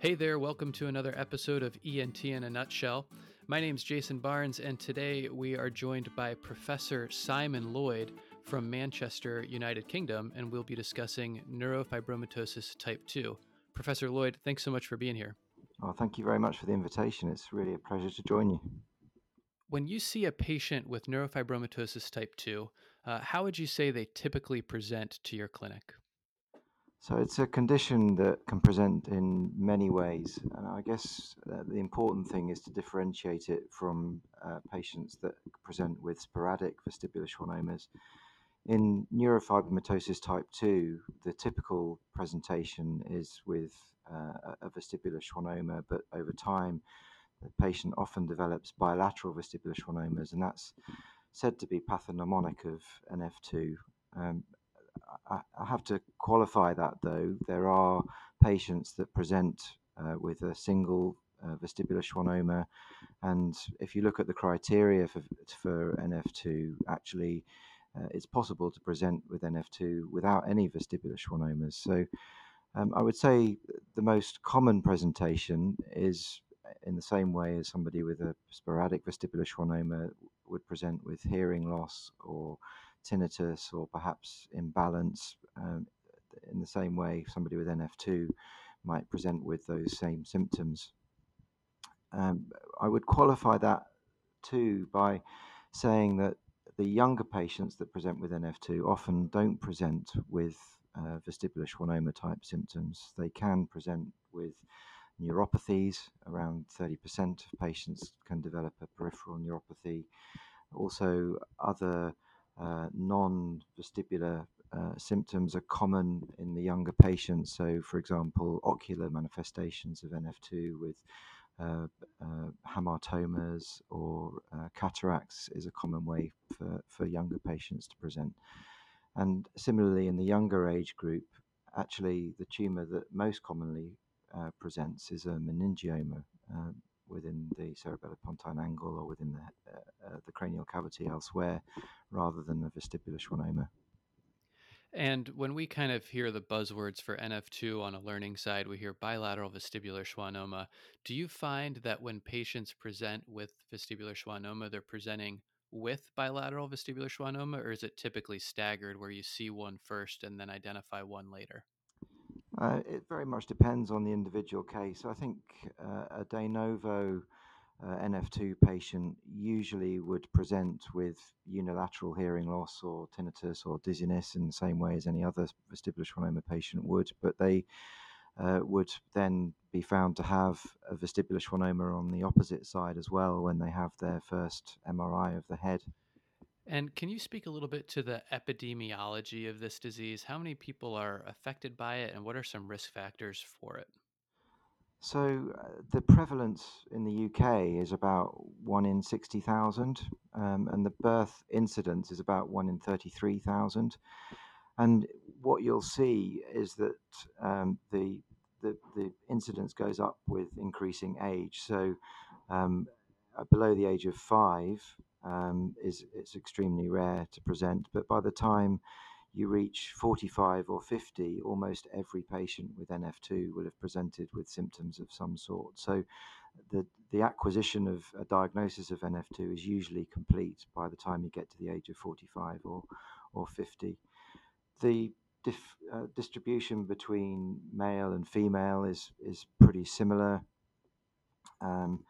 Hey there, welcome to another episode of ENT in a Nutshell. My name is Jason Barnes, and today we are joined by Professor Simon Lloyd from Manchester, United Kingdom, and we'll be discussing neurofibromatosis type 2. Professor Lloyd, thanks so much for being here. Oh, thank you very much for the invitation. It's really a pleasure to join you. When you see a patient with neurofibromatosis type 2, uh, how would you say they typically present to your clinic? So it's a condition that can present in many ways, and I guess uh, the important thing is to differentiate it from uh, patients that present with sporadic vestibular schwannomas. In neurofibromatosis type 2, the typical presentation is with uh, a vestibular schwannoma, but over time, the patient often develops bilateral vestibular schwannomas, and that's said to be pathognomonic of NF2. Um, I, I have to qualify that though. There are patients that present uh, with a single uh, vestibular schwannoma, and if you look at the criteria for, for NF2, actually uh, it's possible to present with NF2 without any vestibular schwannomas. So um, I would say the most common presentation is in the same way as somebody with a sporadic vestibular schwannoma would present with hearing loss or tinnitus or perhaps imbalance. Um, in the same way, somebody with NF2 might present with those same symptoms. Um, I would qualify that too by saying that the younger patients that present with NF2 often don't present with uh, vestibular schwannoma type symptoms. They can present with neuropathies. Around 30% of patients can develop a peripheral neuropathy. Also, other uh, non vestibular uh, symptoms are common in the younger patients. So, for example, ocular manifestations of NF2 with uh, uh, hamartomas or uh, cataracts is a common way for, for younger patients to present. And similarly, in the younger age group, actually, the tumor that most commonly uh, presents is a meningioma uh, within the cerebellopontine angle or within the, uh, uh, the cranial cavity elsewhere, rather than a vestibular schwannoma. And when we kind of hear the buzzwords for NF2 on a learning side, we hear bilateral vestibular schwannoma. Do you find that when patients present with vestibular schwannoma, they're presenting with bilateral vestibular schwannoma, or is it typically staggered where you see one first and then identify one later? Uh, it very much depends on the individual case. I think uh, a de novo uh, NF2 patient usually would present with unilateral hearing loss or tinnitus or dizziness in the same way as any other vestibular schwannoma patient would, but they uh, would then be found to have a vestibular schwannoma on the opposite side as well when they have their first MRI of the head. And can you speak a little bit to the epidemiology of this disease? How many people are affected by it, and what are some risk factors for it? So, uh, the prevalence in the UK is about 1 in 60,000, um, and the birth incidence is about 1 in 33,000. And what you'll see is that um, the, the, the incidence goes up with increasing age. So, um, uh, below the age of five, um, is it's extremely rare to present. But by the time you reach 45 or 50, almost every patient with NF2 will have presented with symptoms of some sort. So the, the acquisition of a diagnosis of NF2 is usually complete by the time you get to the age of 45 or, or 50. The dif, uh, distribution between male and female is, is pretty similar. Um,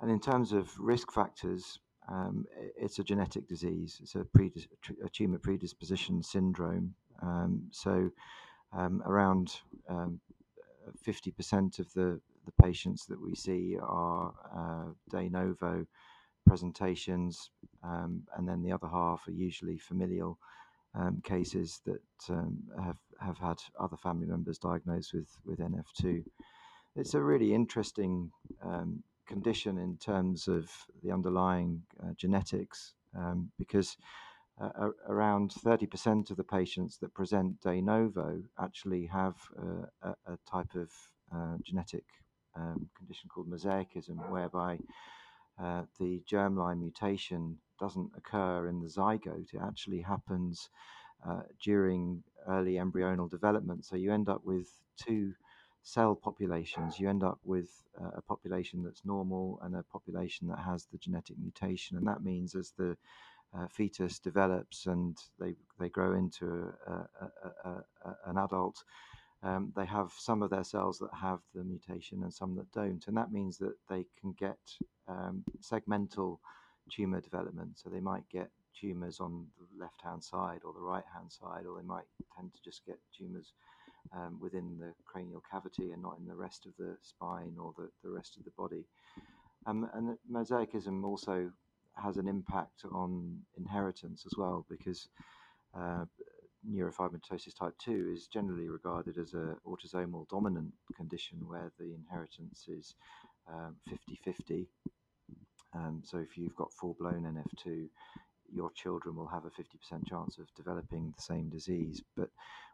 and in terms of risk factors, um, it's a genetic disease. It's a, predis- a tumor predisposition syndrome. Um, so, um, around 50% um, of the, the patients that we see are uh, de novo presentations, um, and then the other half are usually familial um, cases that have, have had other family members diagnosed with, with NF2. It's a really interesting condition in terms of the underlying uh, genetics um, because uh, around 30% of the patients that present de novo actually have uh, a, a, type of uh, genetic um, condition called mosaicism, whereby uh, the germline mutation doesn't occur in the zygote, it actually happens uh, during early embryonal development. So you end up with two cell populations, you end up with uh, a population that's normal and a population that has the genetic mutation. And that means as the uh, fetus develops and they, they grow into a, a, a, an adult, um, they have some of their cells that have the mutation and some that don't. And that means that they can get um, segmental tumor development. So they might get tumors on the left hand side or the right hand side, or they might tend to just get tumors um, within the cranial cavity and not in the rest of the spine or the, the rest of the body. Um, and mosaicism also has an impact on inheritance as well because uh, neurofibromatosis type 2 is generally regarded as an autosomal dominant condition where the inheritance is 50 um, 50. Um, so if you've got full blown NF2, your children will have a 50% chance of developing the same disease. But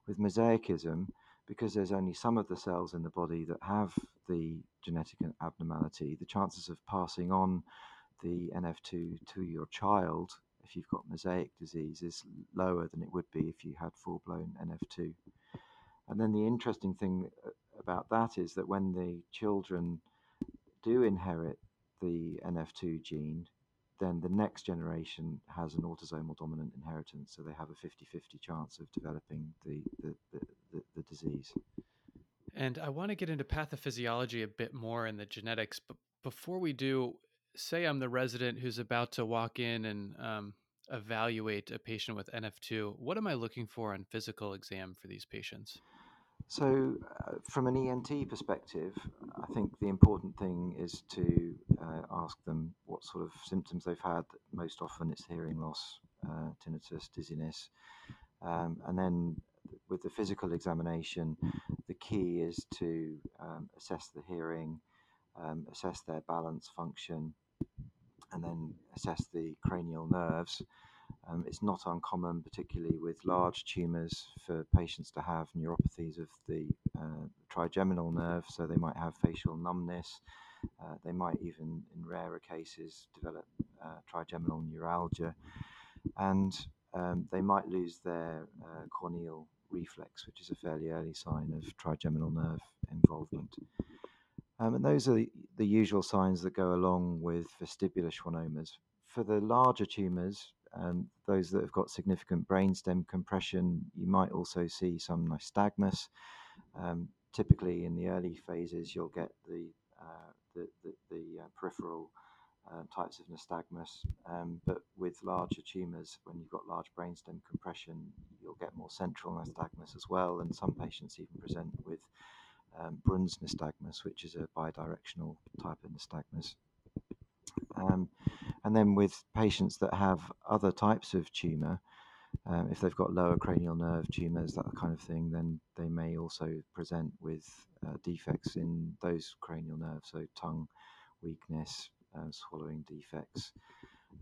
with mosaicism, because there's only some of the cells in the body that have the genetic abnormality, the chances of passing on the NF2 to your child if you've got mosaic disease is lower than it would be if you had full blown NF2. And then the interesting thing uh, about that is that when the children do inherit the NF2 gene, then the next generation has an autosomal dominant inheritance, so they have a 50 50 chance of developing the, the, the, the, disease. And I want to get into pathophysiology a bit more in the genetics, but before we do, say I'm the resident who's about to walk in and um, evaluate a patient with NF2, what am I looking for on physical exam for these patients? So, uh, from an ENT perspective, I think the important thing is to uh, ask them what sort of symptoms they've had. Most often, it's hearing loss, uh, tinnitus, dizziness, um, and then with the physical examination, the key is to um, assess the hearing, um, assess their balance function, and then assess the cranial nerves. Um, it's not uncommon, particularly with large tumours, for patients to have neuropathies of the uh, trigeminal nerve, so they might have facial numbness. Uh, they might even, in rarer cases, develop uh, trigeminal neuralgia, and um, they might lose their uh, corneal reflex, which is a fairly early sign of trigeminal nerve involvement. Um, and those are the, the, usual signs that go along with vestibular schwannomas. For the larger tumours, um, those that have got significant brainstem compression, you might also see some nystagmus. Um, typically, in the early phases, you'll get the uh, the, the, the uh, peripheral uh, types of nystagmus, um, but with larger tumours, when you've got large brainstem compression, you'll get more central nystagmus as well, and some patients even present with um, Bruns' nystagmus, which is a bidirectional type of nystagmus. Um, and then with patients that have other types of tumour, um, if they've got lower cranial nerve tumours, that kind of thing, then they may also present with uh, defects in those cranial nerves, so tongue weakness, uh, swallowing defects.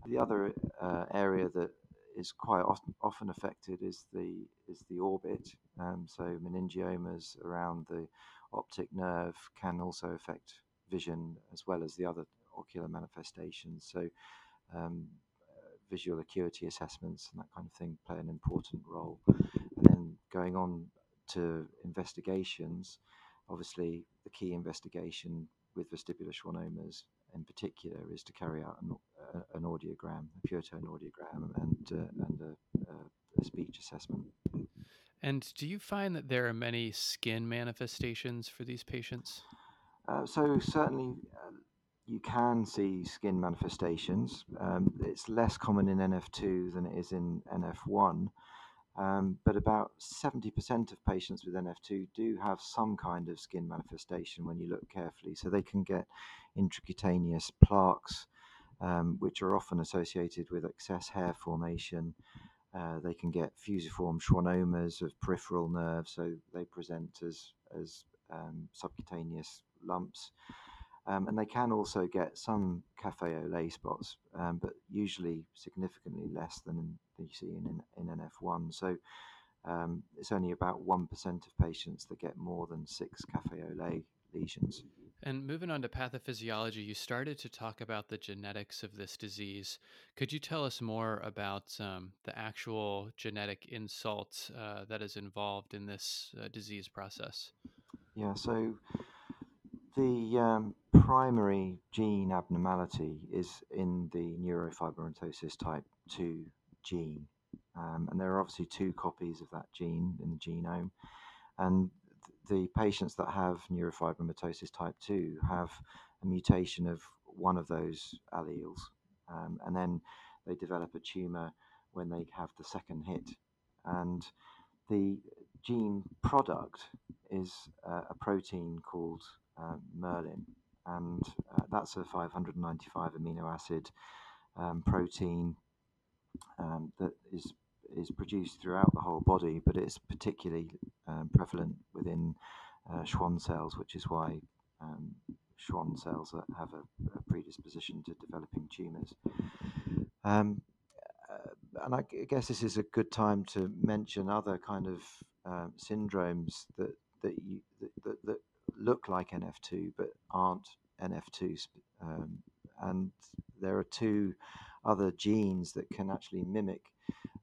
The other uh, area that is quite often, often affected is the is the orbit. Um, so meningiomas around the optic nerve can also affect vision as well as the other ocular manifestations. So um, visual acuity assessments and that kind of thing play an important role. And then going on to investigations, obviously the key investigation with vestibular schwannomas in particular is to carry out an, uh, an audiogram, a pure tone audiogram, and uh, and a, a, speech assessment. And do you find that there are many skin manifestations for these patients? Uh, so certainly, you can see skin manifestations. Um, it's less common in NF2 than it is in NF1. Um, but about 70% of patients with NF2 do have some kind of skin manifestation when you look carefully. So they can get intracutaneous plaques, um, which are often associated with excess hair formation. Uh, they can get fusiform schwannomas of peripheral nerve, so they present as, as um, subcutaneous lumps. Um, and they can also get some cafe au lait spots, um, but usually significantly less than, than you see in, in, in NF1. So um, it's only about 1% of patients that get more than six cafe au lait lesions. And moving on to pathophysiology, you started to talk about the genetics of this disease. Could you tell us more about um, the actual genetic insult uh, that is involved in this uh, disease process? Yeah, so the um, primary gene abnormality is in the neurofibromatosis type 2 gene. Um, and there are obviously two copies of that gene in the genome. And the patients that have neurofibromatosis type 2 have a mutation of one of those alleles. Um, and then they develop a tumor when they have the second hit. And the gene product is uh, a protein called uh, Merlin, and uh, that's a 595 amino acid um, protein um, that is is produced throughout the whole body, but it's particularly um, prevalent within uh, Schwann cells, which is why um, Schwann cells have a, a, predisposition to developing tumors. Um, uh, and I guess this is a good time to mention other kind of um, syndromes that that, you, that, that look like NF2 but aren't NF2. Um, and there are two other genes that can actually mimic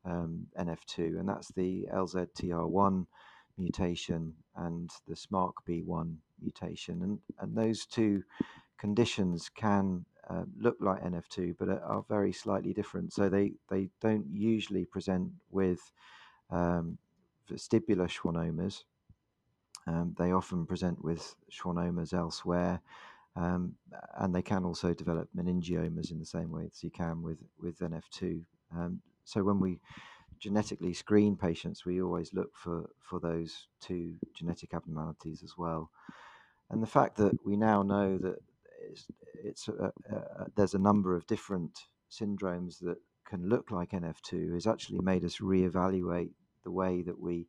um, NF2, and that's the LZTR1 mutation and the SMARCB1 mutation. And, and those two conditions can uh, look like NF2 but are, very slightly different. So they, they don't usually present with um, vestibular schwannomas. Um, they often present with schwannomas elsewhere, um, and they can also develop meningiomas in the same way as you can with, with NF2. Um, so when we genetically screen patients, we always look for, for those two genetic abnormalities as well. And the fact that we now know that it's, it's a, a, there's a number of different syndromes that can look like NF2 has actually made us reevaluate the way that we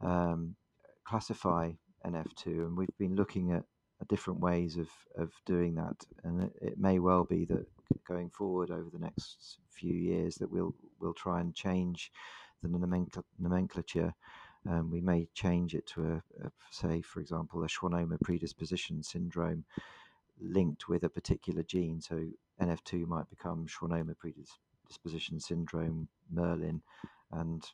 um, classify NF2, and we've been looking at different ways of, of doing that. And it, it, may well be that going forward over the next few years that we'll we'll try and change the nomenclature. Um, we may change it to a, a, say, for example, a schwannoma predisposition syndrome linked with a particular gene. So NF2 might become schwannoma predisposition syndrome Merlin, and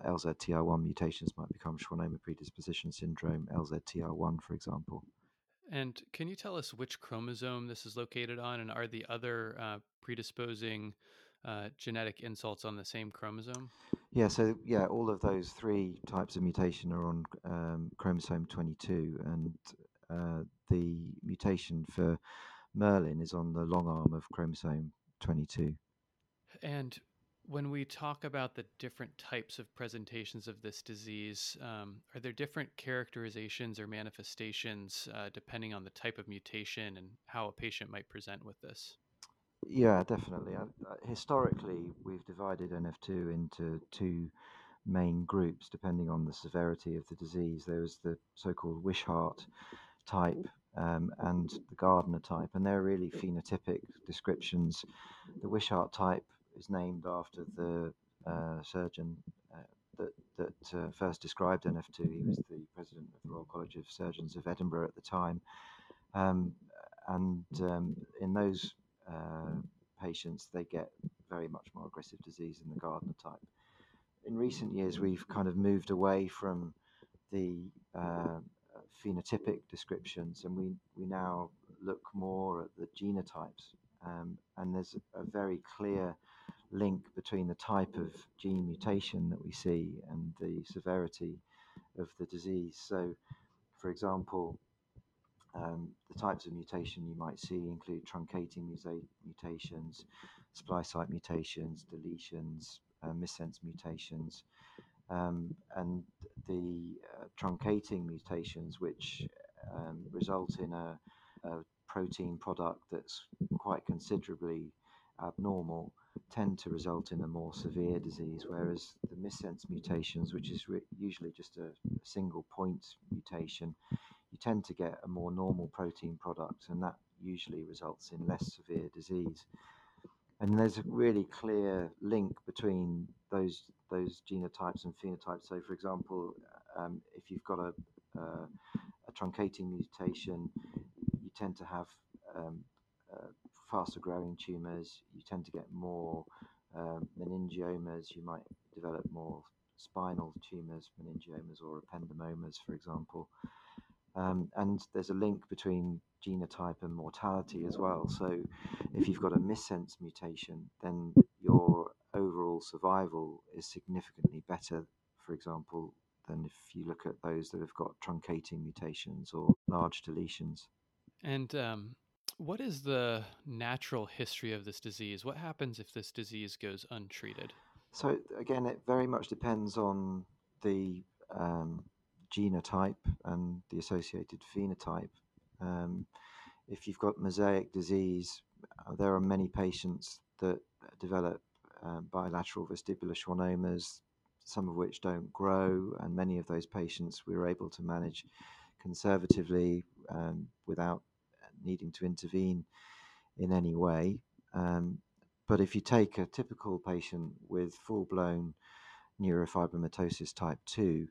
LZTR1 mutations might become schwannoma predisposition syndrome, LZTR1, for example. And can you tell us which chromosome this is located on, and are the other uh, predisposing uh, genetic insults on the same chromosome? Yeah, so yeah, all of those three types of mutation are on um, chromosome 22, and uh, the mutation for Merlin is on the long arm of chromosome 22. And when we talk about the different types of presentations of this disease, um, are there different characterizations or manifestations uh, depending on the type of mutation and how a patient might present with this? Yeah, definitely. Uh, historically, we've divided NF2 into two main groups depending on the severity of the disease. There was the so called Wishart type um, and the Gardner type, and they're really phenotypic descriptions. The Wishart type is named after the uh, surgeon uh, that, that uh, first described NF2. He was the president of the Royal College of Surgeons of Edinburgh at the time. Um, and um, in those uh, patients, they get very much more aggressive disease than the Gardner type. In recent years, we've kind of moved away from the phenotypic descriptions and we, we now look more at the genotypes. Um, and there's a very clear link between the type of gene mutation that we see and the severity of the disease. So, for example, um, the types of mutation you might see include truncating mutations, splice site mutations, deletions, uh, missense mutations, um, and the uh, truncating mutations, which um, result in a, a protein product that's quite considerably abnormal tend to result in a more severe disease, whereas the missense mutations, which is usually just a, single point mutation, you tend to get a more normal protein product, and that usually results in less severe disease. And there's a really clear link between those those genotypes and phenotypes. So, for example, um, if you've got a, a truncating mutation, you tend to have um, uh, faster growing tumors, you tend to get more um, meningiomas, you might develop more spinal tumors, meningiomas or ependymomas, for example. Um, and there's a link between genotype and mortality as well. So if you've got a missense mutation, then your overall survival is significantly better, for example, than if you look at those that have got truncating mutations or large deletions. And um, what is the natural history of this disease? What happens if this disease goes untreated? So, again, it very much depends on the um, genotype and the associated phenotype. Um, if you've got mosaic disease, uh, there are many patients that develop uh, bilateral vestibular schwannomas, some of which don't grow, and many of those patients we were able to manage conservatively um, without needing to intervene in any way. Um, but if you take a typical patient with full blown neurofibromatosis type 2,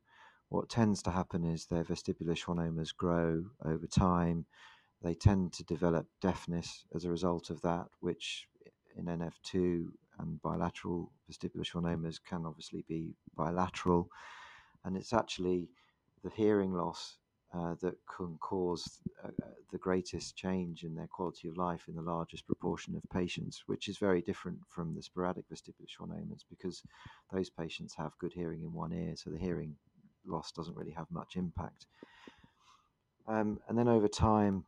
what tends to happen is their vestibular schwannomas grow over time. They tend to develop deafness as a result of that, which in NF2 and bilateral vestibular schwannomas can obviously be bilateral. And it's actually the hearing loss uh, that can cause uh, uh, the greatest change in their quality of life in the largest proportion of patients, which is very different from the sporadic vestibular schwannomas because those patients have good hearing in one ear, so the hearing loss doesn't really have much impact. Um, and then over time,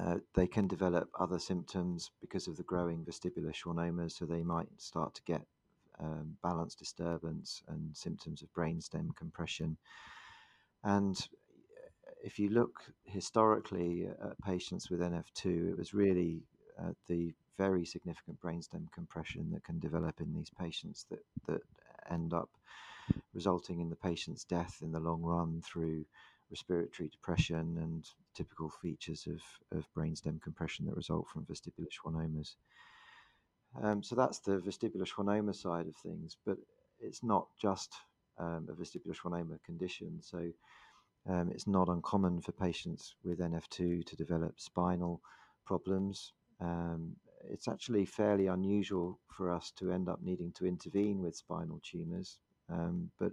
uh, they can develop other symptoms because of the growing vestibular schwannomas, so they might start to get um, balance disturbance and symptoms of brainstem compression. And if you look historically at patients with NF2, it was really uh, the very significant brainstem compression that can develop in these patients that, that end up resulting in the patient's death in the long run through respiratory depression and typical features of, of brainstem compression that result from vestibular schwannomas. Um, so that's the vestibular schwannoma side of things, but it's not just um, a vestibular schwannoma condition. So um, it's not uncommon for patients with NF2 to develop spinal problems. Um, it's actually fairly unusual for us to end up needing to intervene with spinal tumors, um, but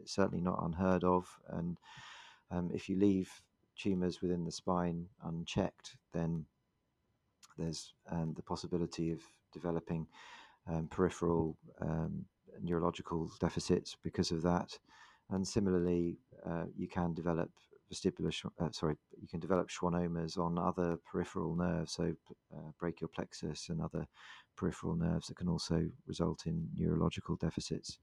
it's certainly not unheard of. And um, if you leave tumors within the spine unchecked, then there's um, the possibility of developing um, peripheral neurological deficits because of that. And similarly, uh, you can develop vestibular, uh, sorry, you can develop schwannomas on other peripheral nerves, so uh, brachial plexus and other peripheral nerves that can also result in neurological deficits.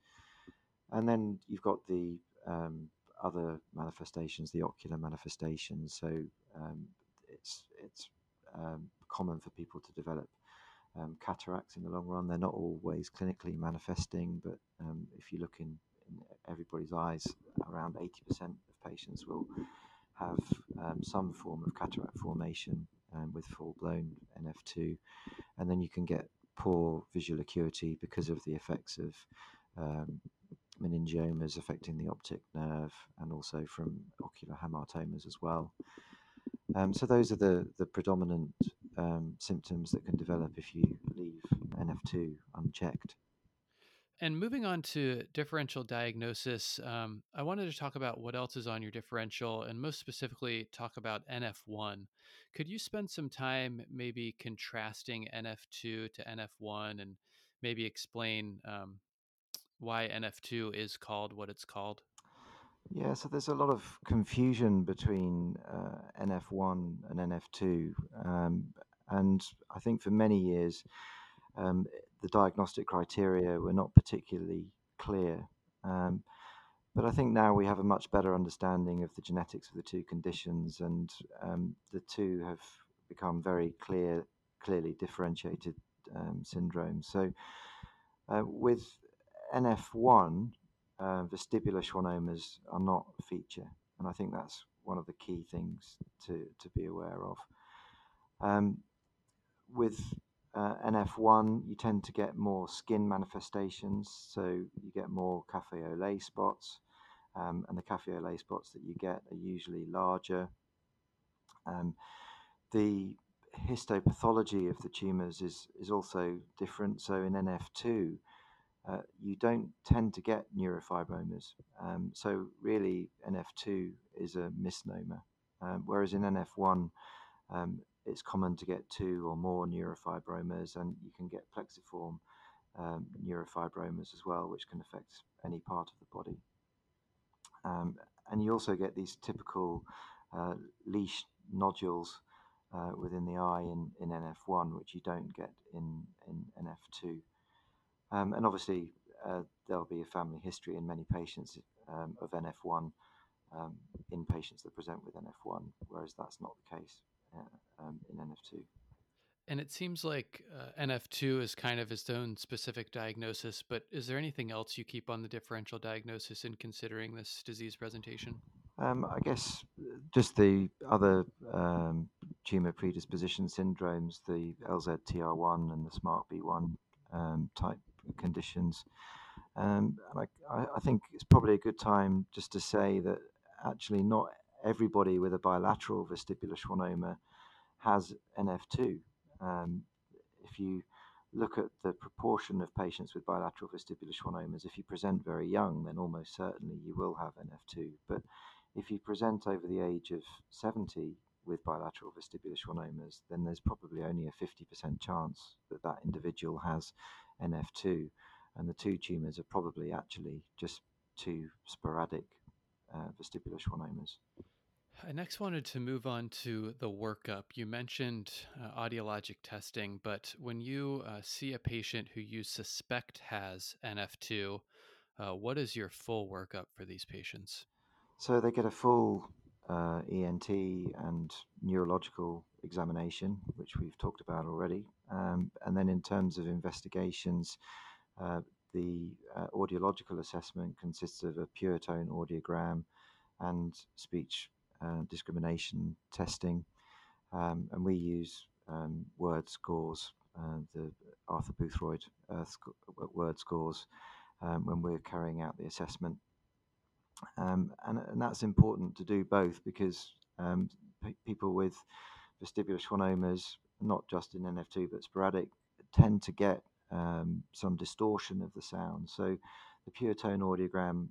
And then you've got the um, other manifestations, the ocular manifestations. So um, it's it's um, common for people to develop um, cataracts in the long run. They're not always clinically manifesting, but um, if you look in in everybody's eyes, around 80% of patients will have um, some form of cataract formation um, with full blown NF2. And then you can get poor visual acuity because of the effects of um, meningiomas affecting the optic nerve and also from ocular hamartomas as well. Um, so those are the, the predominant um, symptoms that can develop if you leave NF2 unchecked. And moving on to differential diagnosis, um, I wanted to talk about what else is on your differential and most specifically talk about NF1. Could you spend some time maybe contrasting NF2 to NF1 and maybe explain um, why NF2 is called what it's called? Yeah, so there's a lot of confusion between uh, NF1 and NF2. Um, and I think for many years, um, the diagnostic criteria were not particularly clear. Um, but I think now we have a much better understanding of the genetics of the two conditions, and um, the two have become very clear, clearly differentiated um, syndromes. So, uh, with NF1, uh, vestibular schwannomas are not a feature, and I think that's one of the key things to, to be aware of. Um, with uh, NF1, you tend to get more skin manifestations, so you get more cafe au lait spots, um, and the cafe au lait spots that you get are usually larger. Um, the histopathology of the tumours is, is also different. So in NF2, uh, you don't tend to get neurofibromas. Um, so really, NF2 is a misnomer. Um, whereas in NF1, um, it's common to get two or more neurofibromas, and you can get plexiform um, neurofibromas as well, which can affect any part of the body. Um, and you also get these typical uh, Lisch nodules uh, within the eye in, in NF1, which you don't get in, in NF2. Um, and obviously, uh, there'll be a family history in many patients um, of NF1 um, in patients that present with NF1, whereas that's not the case um, in NF2. And it seems like uh, NF2 is kind of its own specific diagnosis, but is there anything else you keep on the differential diagnosis in considering this disease presentation? Um, I guess just the other um, tumor predisposition syndromes, the LZTR1 and the SMARCB1 um, type conditions. Um, I, I, think it's probably a good time just to say that actually not everybody with a bilateral vestibular schwannoma has NF2. Um, if you look at the proportion of patients with bilateral vestibular schwannomas, if you present very young, then almost certainly you will have NF2. But if you present over the age of 70 with bilateral vestibular schwannomas, then there's probably only a 50% chance that that individual has NF2. And the two tumours are probably actually just two sporadic uh, vestibular schwannomas. I next wanted to move on to the workup. You mentioned uh, audiologic testing, but when you uh, see a patient who you suspect has NF2, uh, what is your full workup for these patients? So they get a full uh, ENT and neurological examination, which we've talked about already. Um, and then in terms of investigations, uh, the uh, audiological assessment consists of a pure tone audiogram and speech uh, discrimination testing, um, and we use um, word scores, uh, the Arthur Boothroyd uh, sc- word scores, um, when we're carrying out the assessment. Um, and, and, that's important to do both because um, p- people with vestibular schwannomas, not just in NF2 but sporadic, tend to get um, some distortion of the sound. So the pure tone audiogram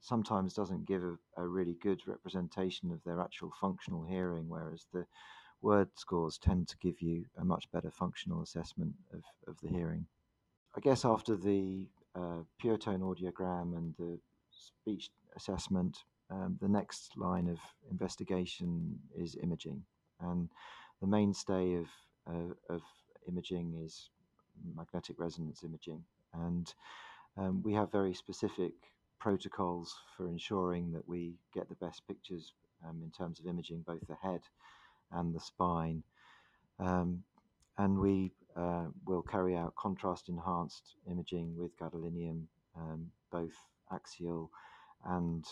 sometimes doesn't give a, a, really good representation of their actual functional hearing, whereas the word scores tend to give you a much better functional assessment of, of the hearing. I guess after the uh, pure tone audiogram and the speech assessment, um, the next line of investigation is imaging. And the mainstay of, uh, of imaging is magnetic resonance imaging. And um, we have very specific protocols for ensuring that we get the best pictures um, in terms of imaging both the head and the spine. Um, and we uh, will carry out contrast enhanced imaging with gadolinium, um, both axial and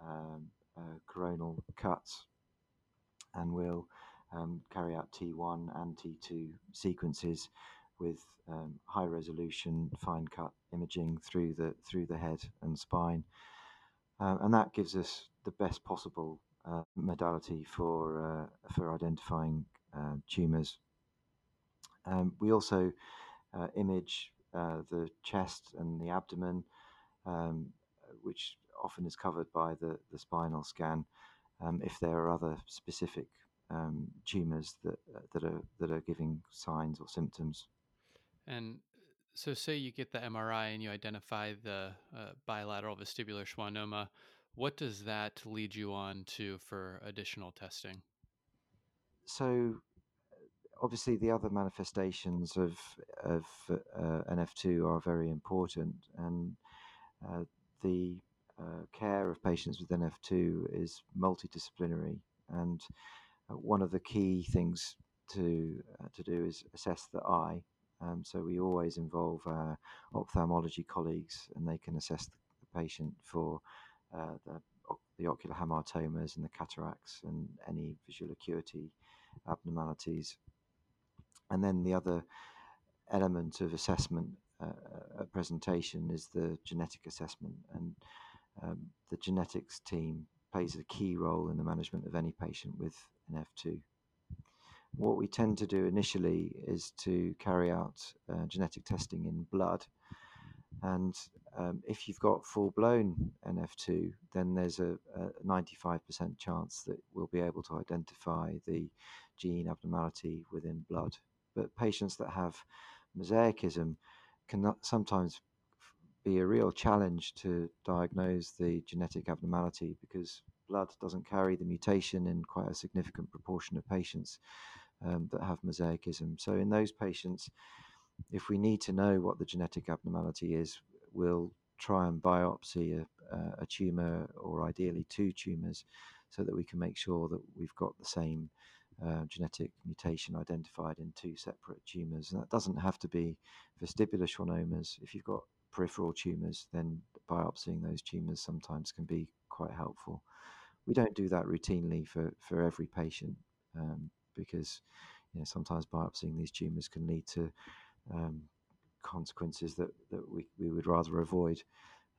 um, uh, coronal cuts. And we'll um, carry out T1 and T2 sequences with um, high resolution fine cut imaging through the through the head and spine, uh, and that gives us the best possible uh, modality for uh, for identifying uh, tumors. Um, we also uh, image uh, the chest and the abdomen, um, which often is covered by the, the spinal scan. Um, if there are other specific um, tumors that that are that are giving signs or symptoms. And so, say you get the MRI and you identify the uh, bilateral vestibular schwannoma, what does that lead you on to for additional testing? So, obviously, the other manifestations of of uh, NF2 are very important, and uh, the uh, care of patients with NF2 is multidisciplinary. And uh, one of the key things to uh, to do is assess the eye um, so we always involve our ophthalmology colleagues, and they can assess the, patient for uh, the, the ocular hamartomas and the cataracts and any visual acuity abnormalities. And then the other element of assessment uh, presentation is the genetic assessment, and um, the genetics team plays a key role in the management of any patient with NF2 what we tend to do initially is to carry out uh, genetic testing in blood. And um, if you've got full blown NF2, then there's a, a 95% chance that we'll be able to identify the gene abnormality within blood. But patients that have mosaicism can sometimes be a real challenge to diagnose the genetic abnormality because blood doesn't carry the mutation in quite a significant proportion of patients um, that have mosaicism. So, in those patients, if we need to know what the genetic abnormality is, we'll try and biopsy a, a tumor or ideally two tumors so that we can make sure that we've got the same uh, genetic mutation identified in two separate tumors. And that doesn't have to be vestibular schwannomas. If you've got peripheral tumors, then biopsying those tumors sometimes can be quite helpful. We don't do that routinely for, for every patient um, because you know, sometimes biopsying these tumors can lead to um, consequences that, that we, we would rather avoid.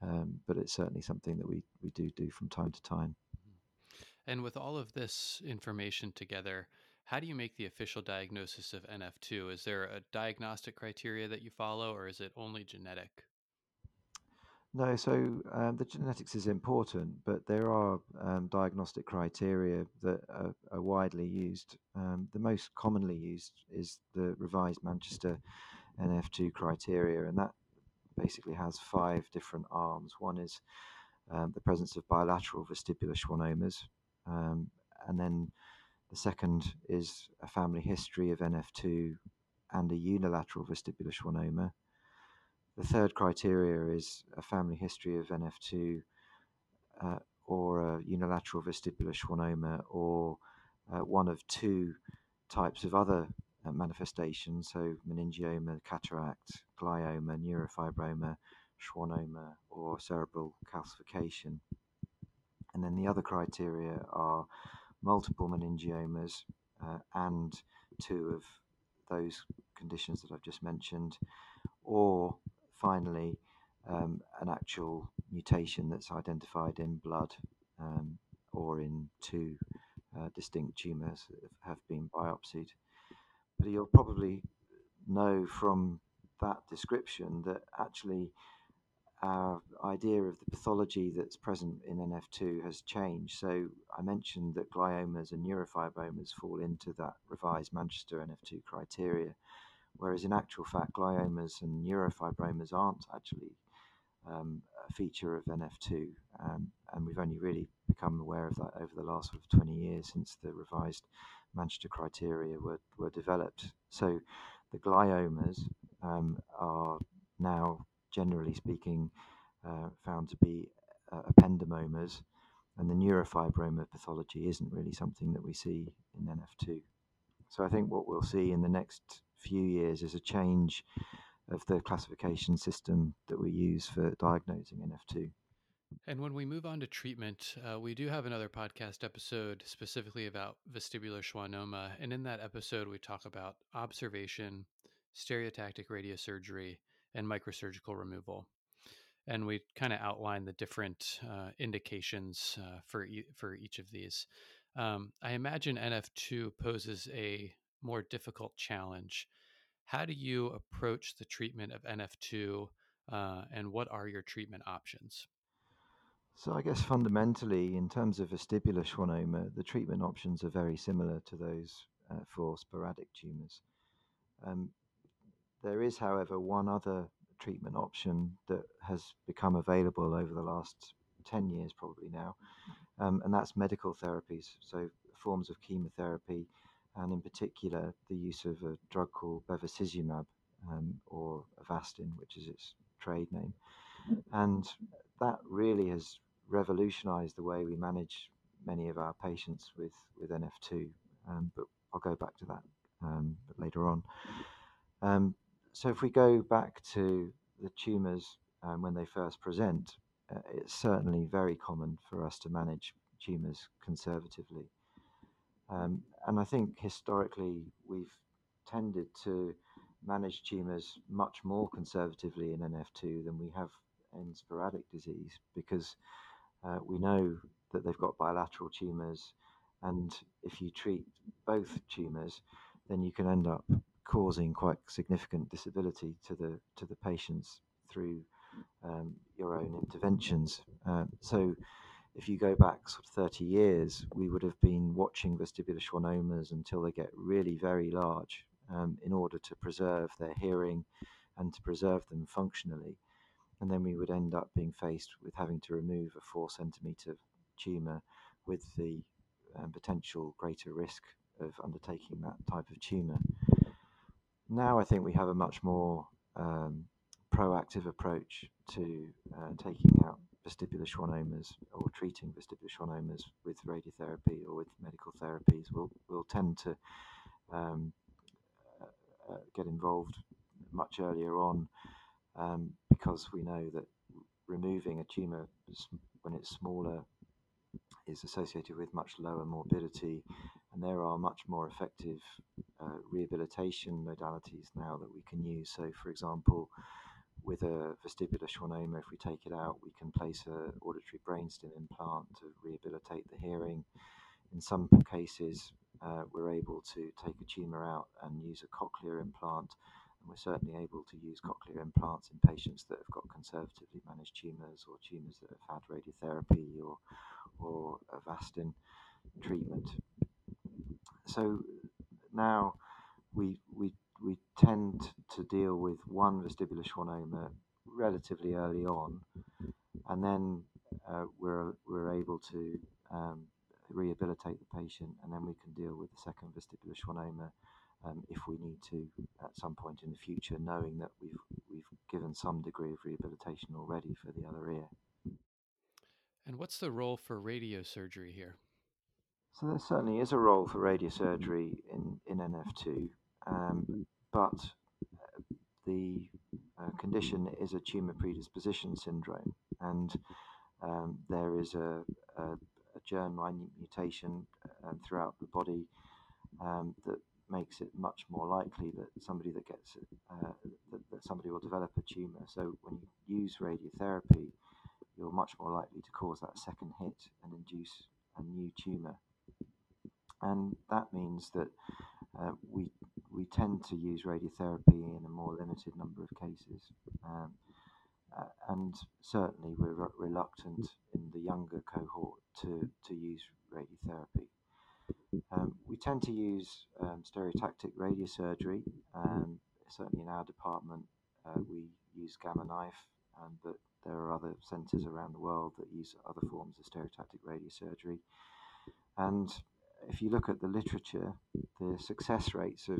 Um, but it's certainly something that we, we do do from time to time. Mm-hmm. And with all of this information together, how do you make the official diagnosis of NF2? Is there a diagnostic criteria that you follow, or is it only genetic? No, so um, the genetics is important, but there are um, diagnostic criteria that are, are widely used. Um, the most commonly used is the revised Manchester NF2 criteria, and that basically has five different arms. One is um, the presence of bilateral vestibular schwannomas, um, and then the second is a family history of NF2 and a unilateral vestibular schwannoma. The third criteria is a family history of NF2 uh, or a unilateral vestibular schwannoma or uh, one of two types of other uh, manifestations, so meningioma, cataract, glioma, neurofibroma, schwannoma, or cerebral calcification. And then the other criteria are multiple meningiomas uh, and two of those conditions that I've just mentioned, or finally, um, an actual mutation that's identified in blood um, or in two uh, distinct tumours have been biopsied. But you'll probably know from that description that actually our idea of the pathology that's present in NF2 has changed. So I mentioned that gliomas and neurofibromas fall into that revised Manchester NF2 criteria whereas in actual fact, gliomas and neurofibromas aren't actually um, a feature of NF2, um, and we've only really become aware of that over the last sort of 20 years since the revised Manchester criteria were, were developed. So the gliomas um, are now, generally speaking, uh, found to be uh, ependymomas, and the neurofibroma pathology isn't really something that we see in NF2. So I think what we'll see in the next few years is a change of the classification system that we use for diagnosing NF2. And when we move on to treatment, uh, we do have another podcast episode specifically about vestibular schwannoma. And in that episode, we talk about observation, stereotactic radiosurgery, and microsurgical removal. And we kind of outline the different uh, indications uh, for, e- for each of these. Um, I imagine NF2 poses a more difficult challenge. How do you approach the treatment of NF2 uh, and what are your treatment options? So, I guess fundamentally, in terms of vestibular schwannoma, the treatment options are very similar to those uh, for sporadic tumors. Um, there is, however, one other treatment option that has become available over the last 10 years, probably now, um, and that's medical therapies. So, forms of chemotherapy and in particular the use of a drug called bevacizumab um, or Avastin, which is its trade name. And that really has revolutionized the way we manage many of our patients with, with NF2. Um, but I'll go back to that um, later on. Um, so if we go back to the tumors um, when they first present, uh, it's certainly very common for us to manage tumors conservatively. Um, and I think historically we've tended to manage tumours much more conservatively in NF2 than we have in sporadic disease because uh, we know that they've got bilateral tumours, and if you treat both tumours, then you can end up causing quite significant disability to the to the patients through um, your own interventions. Uh, so if you go back sort of 30 years, we would have been watching vestibular schwannomas until they get really very large um, in order to preserve their hearing and to preserve them functionally. And then we would end up being faced with having to remove a four centimeter tumor with the um, potential greater risk of undertaking that type of tumor. Now I think we have a much more um, proactive approach to uh, taking out vestibular schwannomas or treating vestibular schwannomas with radiotherapy or with medical therapies will will tend to um, uh, uh, get involved much earlier on um, because we know that removing a tumor when it's smaller is associated with much lower morbidity, and there are much more effective uh, rehabilitation modalities now that we can use. So, for example, with a vestibular schwannoma, if we take it out, we can place an auditory brainstem implant to rehabilitate the hearing. In some cases, uh, we're able to take a tumor out and use a cochlear implant, and we're certainly able to use cochlear implants in patients that have got conservatively managed tumors or tumors that have had radiotherapy or or Avastin treatment. So now we we we tend to deal with one vestibular schwannoma relatively early on, and then uh, we're we're able to um, rehabilitate the patient, and then we can deal with the second vestibular schwannoma um, if we need to at some point in the future, knowing that we've we've given some degree of rehabilitation already for the other ear. And what's the role for radiosurgery here? So there certainly is a role for radiosurgery in, in NF2, um, but uh, the uh, condition is a tumor predisposition syndrome, and um, there is a, a, a germ mutation uh, throughout the body um, that makes it much more likely that somebody that gets uh, that, that somebody will develop a tumor. So when you use radiotherapy, you're much more likely to cause that second hit and induce a new tumor. And that means that uh, we we tend to use radiotherapy in a more limited number of cases. Um, uh, and certainly we're re- reluctant in the younger cohort to, to use radiotherapy. Um, we tend to use um, stereotactic radiosurgery. Um, certainly in our department, uh, we use Gamma Knife, but there are other centres around the world that use other forms of stereotactic radiosurgery. And if you look at the literature, the success rates of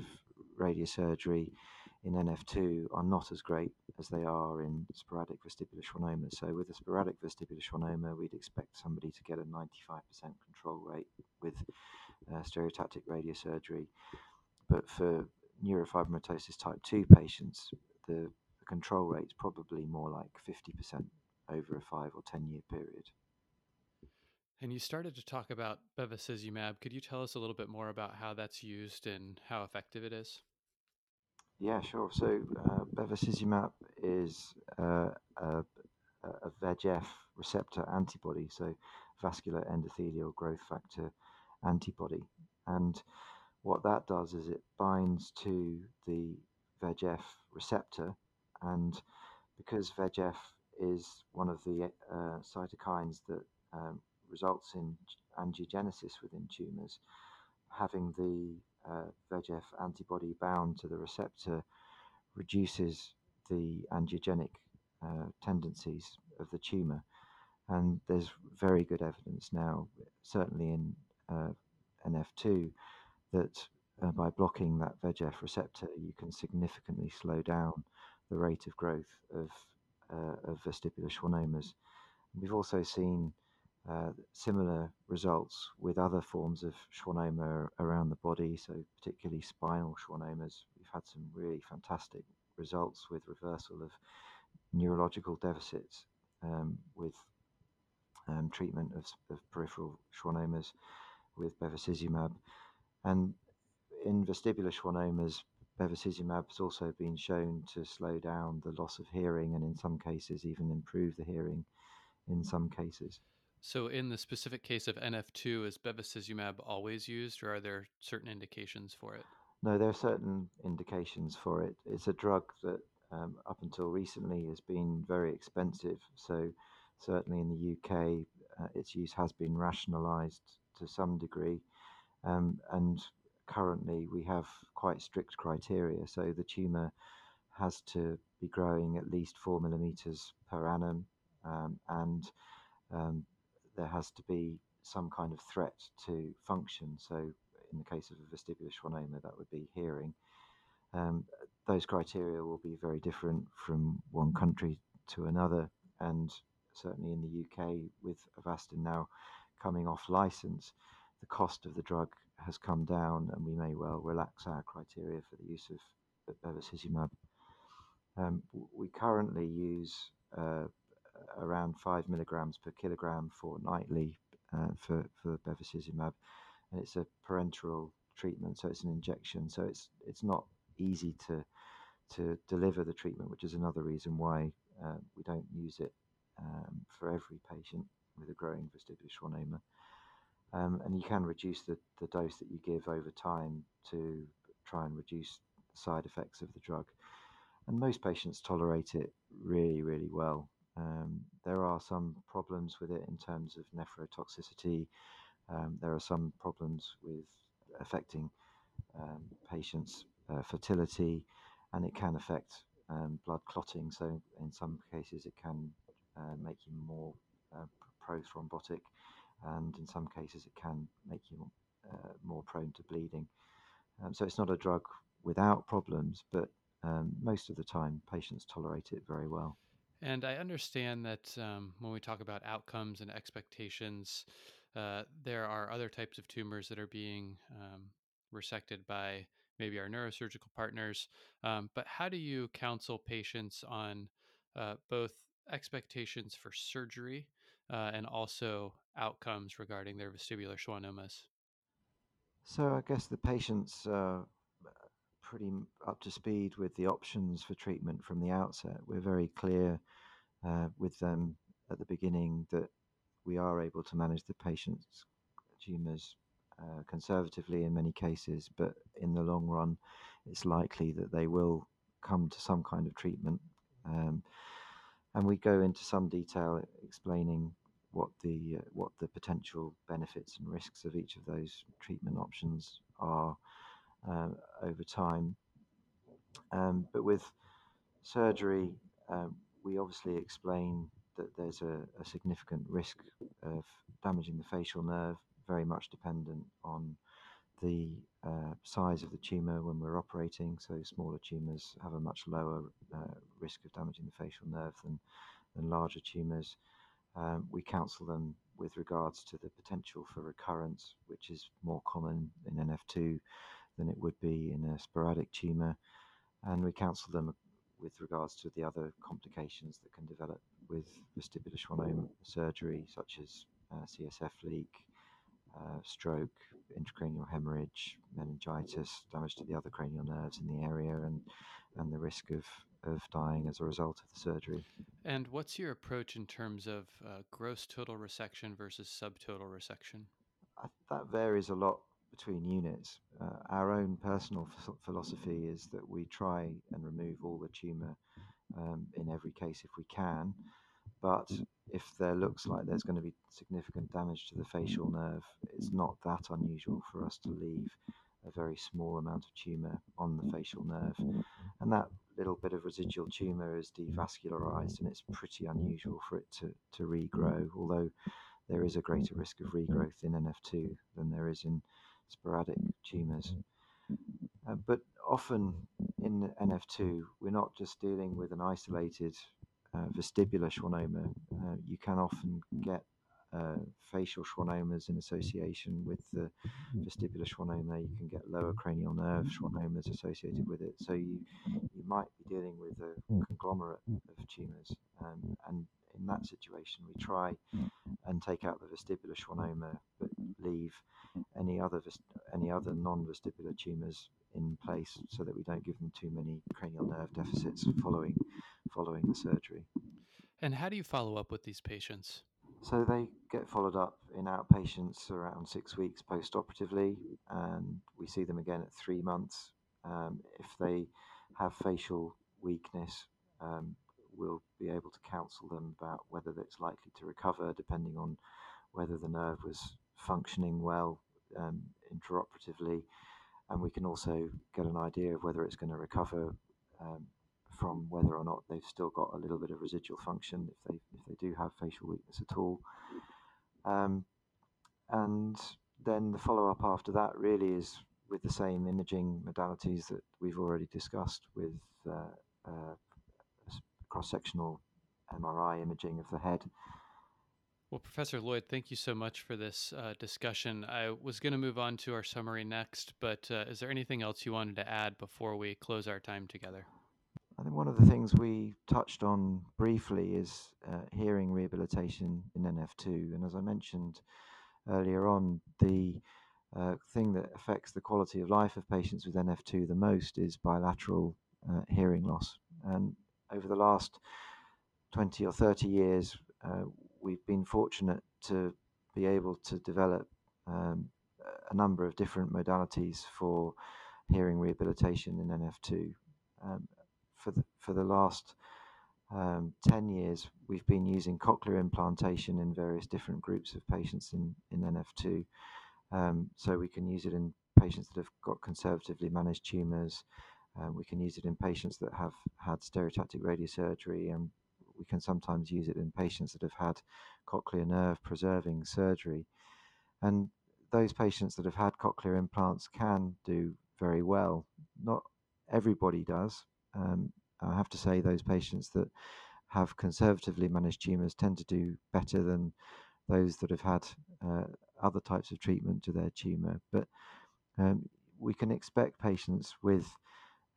radiosurgery in NF2 are not as great as they are in sporadic vestibular schwannoma. So, with a sporadic vestibular schwannoma, we'd expect somebody to get a 95% control rate with uh, stereotactic radiosurgery. But for neurofibromatosis type 2 patients, the control rate is probably more like 50% over a five or 10 year period. And you started to talk about bevacizumab. Could you tell us a little bit more about how that's used and how effective it is? Yeah, sure. So uh, bevacizumab is uh, a, a VEGF receptor antibody, so vascular endothelial growth factor antibody. And what that does is it binds to the VEGF receptor and because VEGF is one of the uh, cytokines that um, results in angiogenesis within tumours, having the uh, VEGF antibody bound to the receptor reduces the angiogenic uh, tendencies of the tumour. And there's very good evidence now, certainly in uh, NF2, that uh, by blocking that VEGF receptor, you can significantly slow down the rate of growth of, uh, of vestibular schwannomas. We've also seen uh, similar results with other forms of schwannoma around the body, so particularly spinal schwannomas. We've had some really fantastic results with reversal of neurological deficits um, with um, treatment of, of, peripheral schwannomas with bevacizumab. And in vestibular schwannomas, bevacizumab has also been shown to slow down the loss of hearing and in some cases even improve the hearing in some cases. So, in the specific case of NF2, is bevacizumab always used, or are there certain indications for it? No, there are certain indications for it. It's a drug that um, up until recently has been very expensive. So, certainly in the UK, uh, its use has been rationalised to some degree. Um, and currently, we have quite strict criteria. So, the tumour has to be growing at least four millimetres per annum, um, and um, there has to be some kind of threat to function. So, in the case of a vestibular schwannoma, that would be hearing. Um, those criteria will be very different from one country to another, and certainly in the UK, with Avastin now coming off license, the cost of the drug has come down, and we may well relax our criteria for the use of bevacizumab. Um, we currently use uh, around five milligrams per kilogram fortnightly uh, for for bevacizumab, and it's a parenteral treatment, so it's an injection, so it's it's not easy to to deliver the treatment, which is another reason why uh, we don't use it um, for every patient with a growing vestibular schwannoma. Um, and you can reduce the, the dose that you give over time to try and reduce side effects of the drug. And most patients tolerate it really, really well. Um, there are some problems with it in terms of nephrotoxicity. Um, there are some problems with affecting um, patients' uh, fertility, and it can affect um, blood clotting. So, in some cases, it can uh, make you more uh, prothrombotic, and in some cases, it can make you uh, more prone to bleeding. Um, so, it's not a drug without problems, but um, most of the time, patients tolerate it very well. And I understand that um, when we talk about outcomes and expectations, uh, there are other types of tumors that are being um, resected by maybe our neurosurgical partners. Um, but how do you counsel patients on uh, both expectations for surgery uh, and also outcomes regarding their vestibular schwannomas? So I guess the patients are pretty up to speed with the options for treatment from the outset. We're very clear uh, with them at the beginning that we are able to manage the patient's tumours uh, conservatively in many cases, but in the long run, it's likely that they will come to some kind of treatment. Um, and we go into some detail explaining what the uh, what the potential benefits and risks of each of those treatment options are uh, over time. Um, but with surgery, um, we obviously explain that there's a, a, significant risk of damaging the facial nerve, very much dependent on the uh, size of the tumor when we're operating. So, smaller tumors have a much lower uh, risk of damaging the facial nerve than, than larger tumors. Um, we counsel them with regards to the potential for recurrence, which is more common in NF2 than it would be in a sporadic tumor. And we counsel them with regards to the other complications that can develop with vestibular schwannoma surgery, such as uh, CSF leak, uh, stroke, intracranial hemorrhage, meningitis, damage to the other cranial nerves in the area, and and the risk of of dying as a result of the surgery. And what's your approach in terms of uh, gross total resection versus subtotal resection? that varies a lot between units. Uh, our own personal philosophy is that we try and remove all the tumour um, in every case if we can, but if there looks like there's going to be significant damage to the facial nerve, it's not that unusual for us to leave a very small amount of tumour on the facial nerve. And that little bit of residual tumour is devascularized, and it's pretty unusual for it to, to regrow, although there is a greater risk of regrowth in NF2 than there is in sporadic tumours. Uh, but often in NF2, we're not just dealing with an isolated uh, vestibular schwannoma. Uh, you can often get uh, facial schwannomas in association with the vestibular schwannoma. You can get lower cranial nerve schwannomas associated with it. So you you might be dealing with a conglomerate of tumours, um, and in that situation, we try and take out the vestibular schwannoma, leave any other any other non-vestibular tumours in place, so that we don't give them too many cranial nerve deficits following following the surgery. And how do you follow up with these patients? So they get followed up in outpatients around six weeks post-operatively, and we see them again at three months. Um, if they have facial weakness, um, we'll be able to counsel them about whether it's likely to recover, depending on whether the nerve was functioning well um, intraoperatively, and we can also get an idea of whether it's going to recover um, from whether or not they've still got a little bit of residual function if they if they do have facial weakness at all. Um, and then the follow up after that really is with the same imaging modalities that we've already discussed with uh, uh, cross sectional MRI imaging of the head. Well, Professor Lloyd, thank you so much for this uh, discussion. I was going to move on to our summary next, but uh, is there anything else you wanted to add before we close our time together? I think one of the things we touched on briefly is uh, hearing rehabilitation in NF2. And as I mentioned earlier on, the uh, thing that affects the quality of life of patients with NF2 the most is bilateral uh, hearing loss. And over the last 20 or 30 years, uh, we've been fortunate to be able to develop um, a number of different modalities for hearing rehabilitation in NF2. Um, for the for the last um, 10 years, we've been using cochlear implantation in various different groups of patients in, in NF2. Um, so we can use it in patients that have got conservatively managed tumors. Um, we can use it in patients that have had stereotactic radiosurgery, and we can sometimes use it in patients that have had cochlear nerve preserving surgery. And those patients that have had cochlear implants can do very well. Not everybody does, um, I have to say those patients that have conservatively managed tumours tend to do better than those that have had uh, other types of treatment to their tumour. But um, we can expect patients with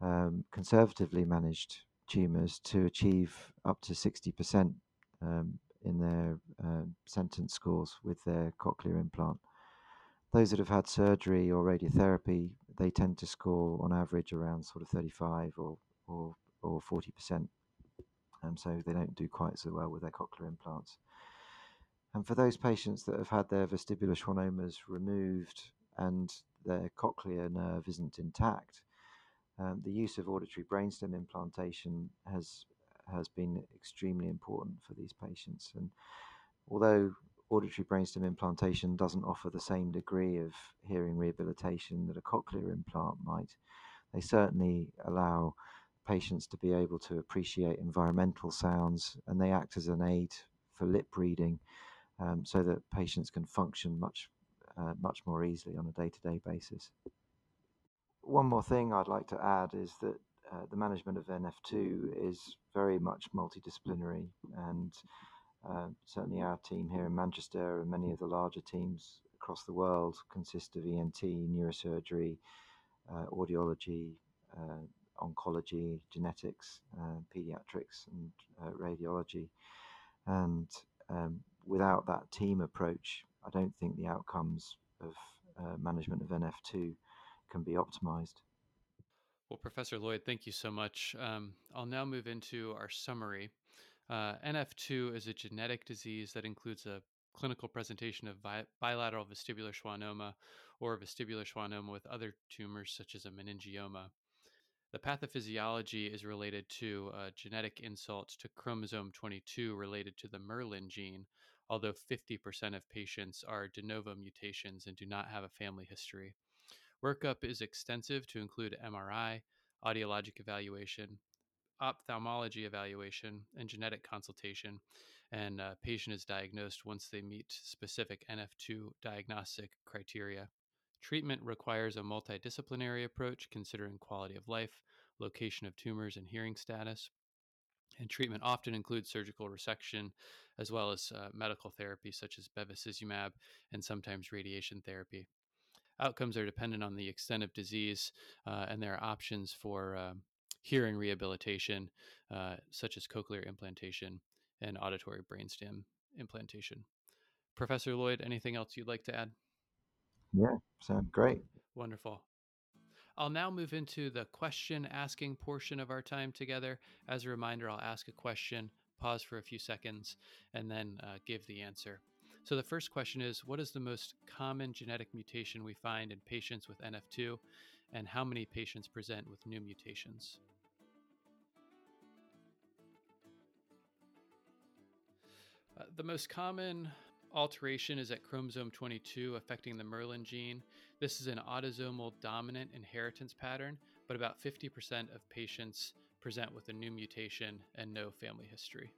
um, conservatively managed tumours to achieve up to 60% um, in their uh, sentence scores with their cochlear implant. Those that have had surgery or radiotherapy, they tend to score on average around sort of 35 or or or 40%. Um, so they don't do quite so well with their cochlear implants. And for those patients that have had their vestibular schwannomas removed and their cochlear nerve isn't intact, um, the use of auditory brainstem implantation has has been extremely important for these patients. And although auditory brainstem implantation doesn't offer the same degree of hearing rehabilitation that a cochlear implant might, they certainly allow patients to be able to appreciate environmental sounds and they act as an aid for lip reading um, so that patients can function much uh, much more easily on a day-to-day basis. One more thing I'd like to add is that uh, the management of NF2 is very much multidisciplinary and uh, certainly our team here in Manchester and many of the larger teams across the world consist of ENT, neurosurgery, uh, audiology, uh, oncology, genetics, uh, pediatrics, and uh, radiology. And um, without that team approach, I don't think the outcomes of management of NF2 can be optimized. Well, Professor Lloyd, thank you so much. Um, I'll now move into our summary. Uh, NF2 is a genetic disease that includes a clinical presentation of bi- bilateral vestibular schwannoma or vestibular schwannoma with other tumors such as a meningioma. The pathophysiology is related to a genetic insult to chromosome 22 related to the Merlin gene, although 50% of patients are de novo mutations and do not have a family history. Workup is extensive to include MRI, audiologic evaluation, ophthalmology evaluation, and genetic consultation. And a patient is diagnosed once they meet specific NF2 diagnostic criteria. Treatment requires a multidisciplinary approach considering quality of life, location of tumors, and hearing status. And treatment often includes surgical resection as well as uh, medical therapy such as bevacizumab and sometimes radiation therapy. Outcomes are dependent on the extent of disease, uh, and there are options for uh, hearing rehabilitation, uh, such as cochlear implantation and auditory brainstem implantation. Professor Lloyd, anything else you'd like to add? Yeah, sounds great. Wonderful. I'll now move into the question asking portion of our time together. As a reminder, I'll ask a question, pause for a few seconds, and then uh, give the answer. So the first question is What is the most common genetic mutation we find in patients with NF2, and how many patients present with new mutations? Uh, the most common alteration is at chromosome 22 affecting the Merlin gene. This is an autosomal dominant inheritance pattern, but about 50% of patients present with a new mutation and no family history.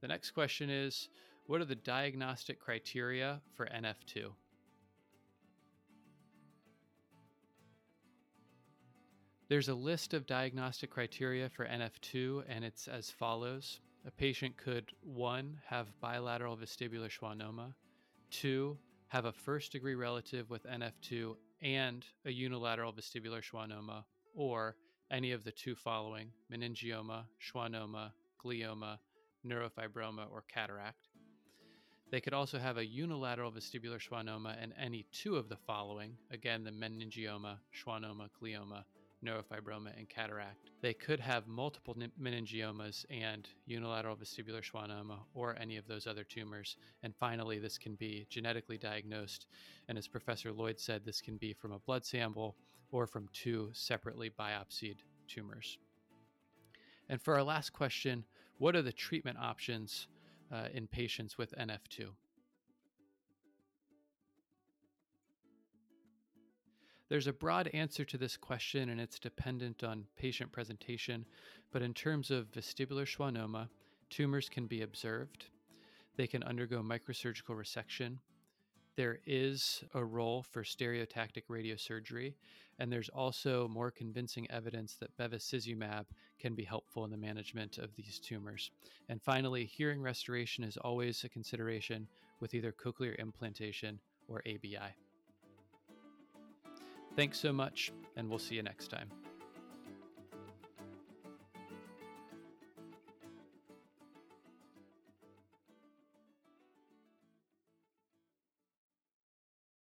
The next question is what are the diagnostic criteria for NF2? There's a list of diagnostic criteria for NF2, and it's as follows. A patient could one, have bilateral vestibular schwannoma, two, have a first degree relative with NF2 and a unilateral vestibular schwannoma, or any of the two following meningioma, schwannoma, glioma, neurofibroma, or cataract. They could also have a unilateral vestibular schwannoma and any two of the following again, the meningioma, schwannoma, glioma, neurofibroma, and cataract. They could have multiple meningiomas and unilateral vestibular schwannoma or any of those other tumors. And finally, this can be genetically diagnosed. And as Professor Lloyd said, this can be from a blood sample or from two separately biopsied tumors. And for our last question, what are the treatment options uh, in patients with NF2? There's a broad answer to this question, and it's dependent on patient presentation. But in terms of vestibular schwannoma, tumors can be observed. They can undergo microsurgical resection. There is a role for stereotactic radiosurgery, and there's also more convincing evidence that bevacizumab can be helpful in the management of these tumors. And finally, hearing restoration is always a consideration with either cochlear implantation or ABI. Thanks so much, and we'll see you next time.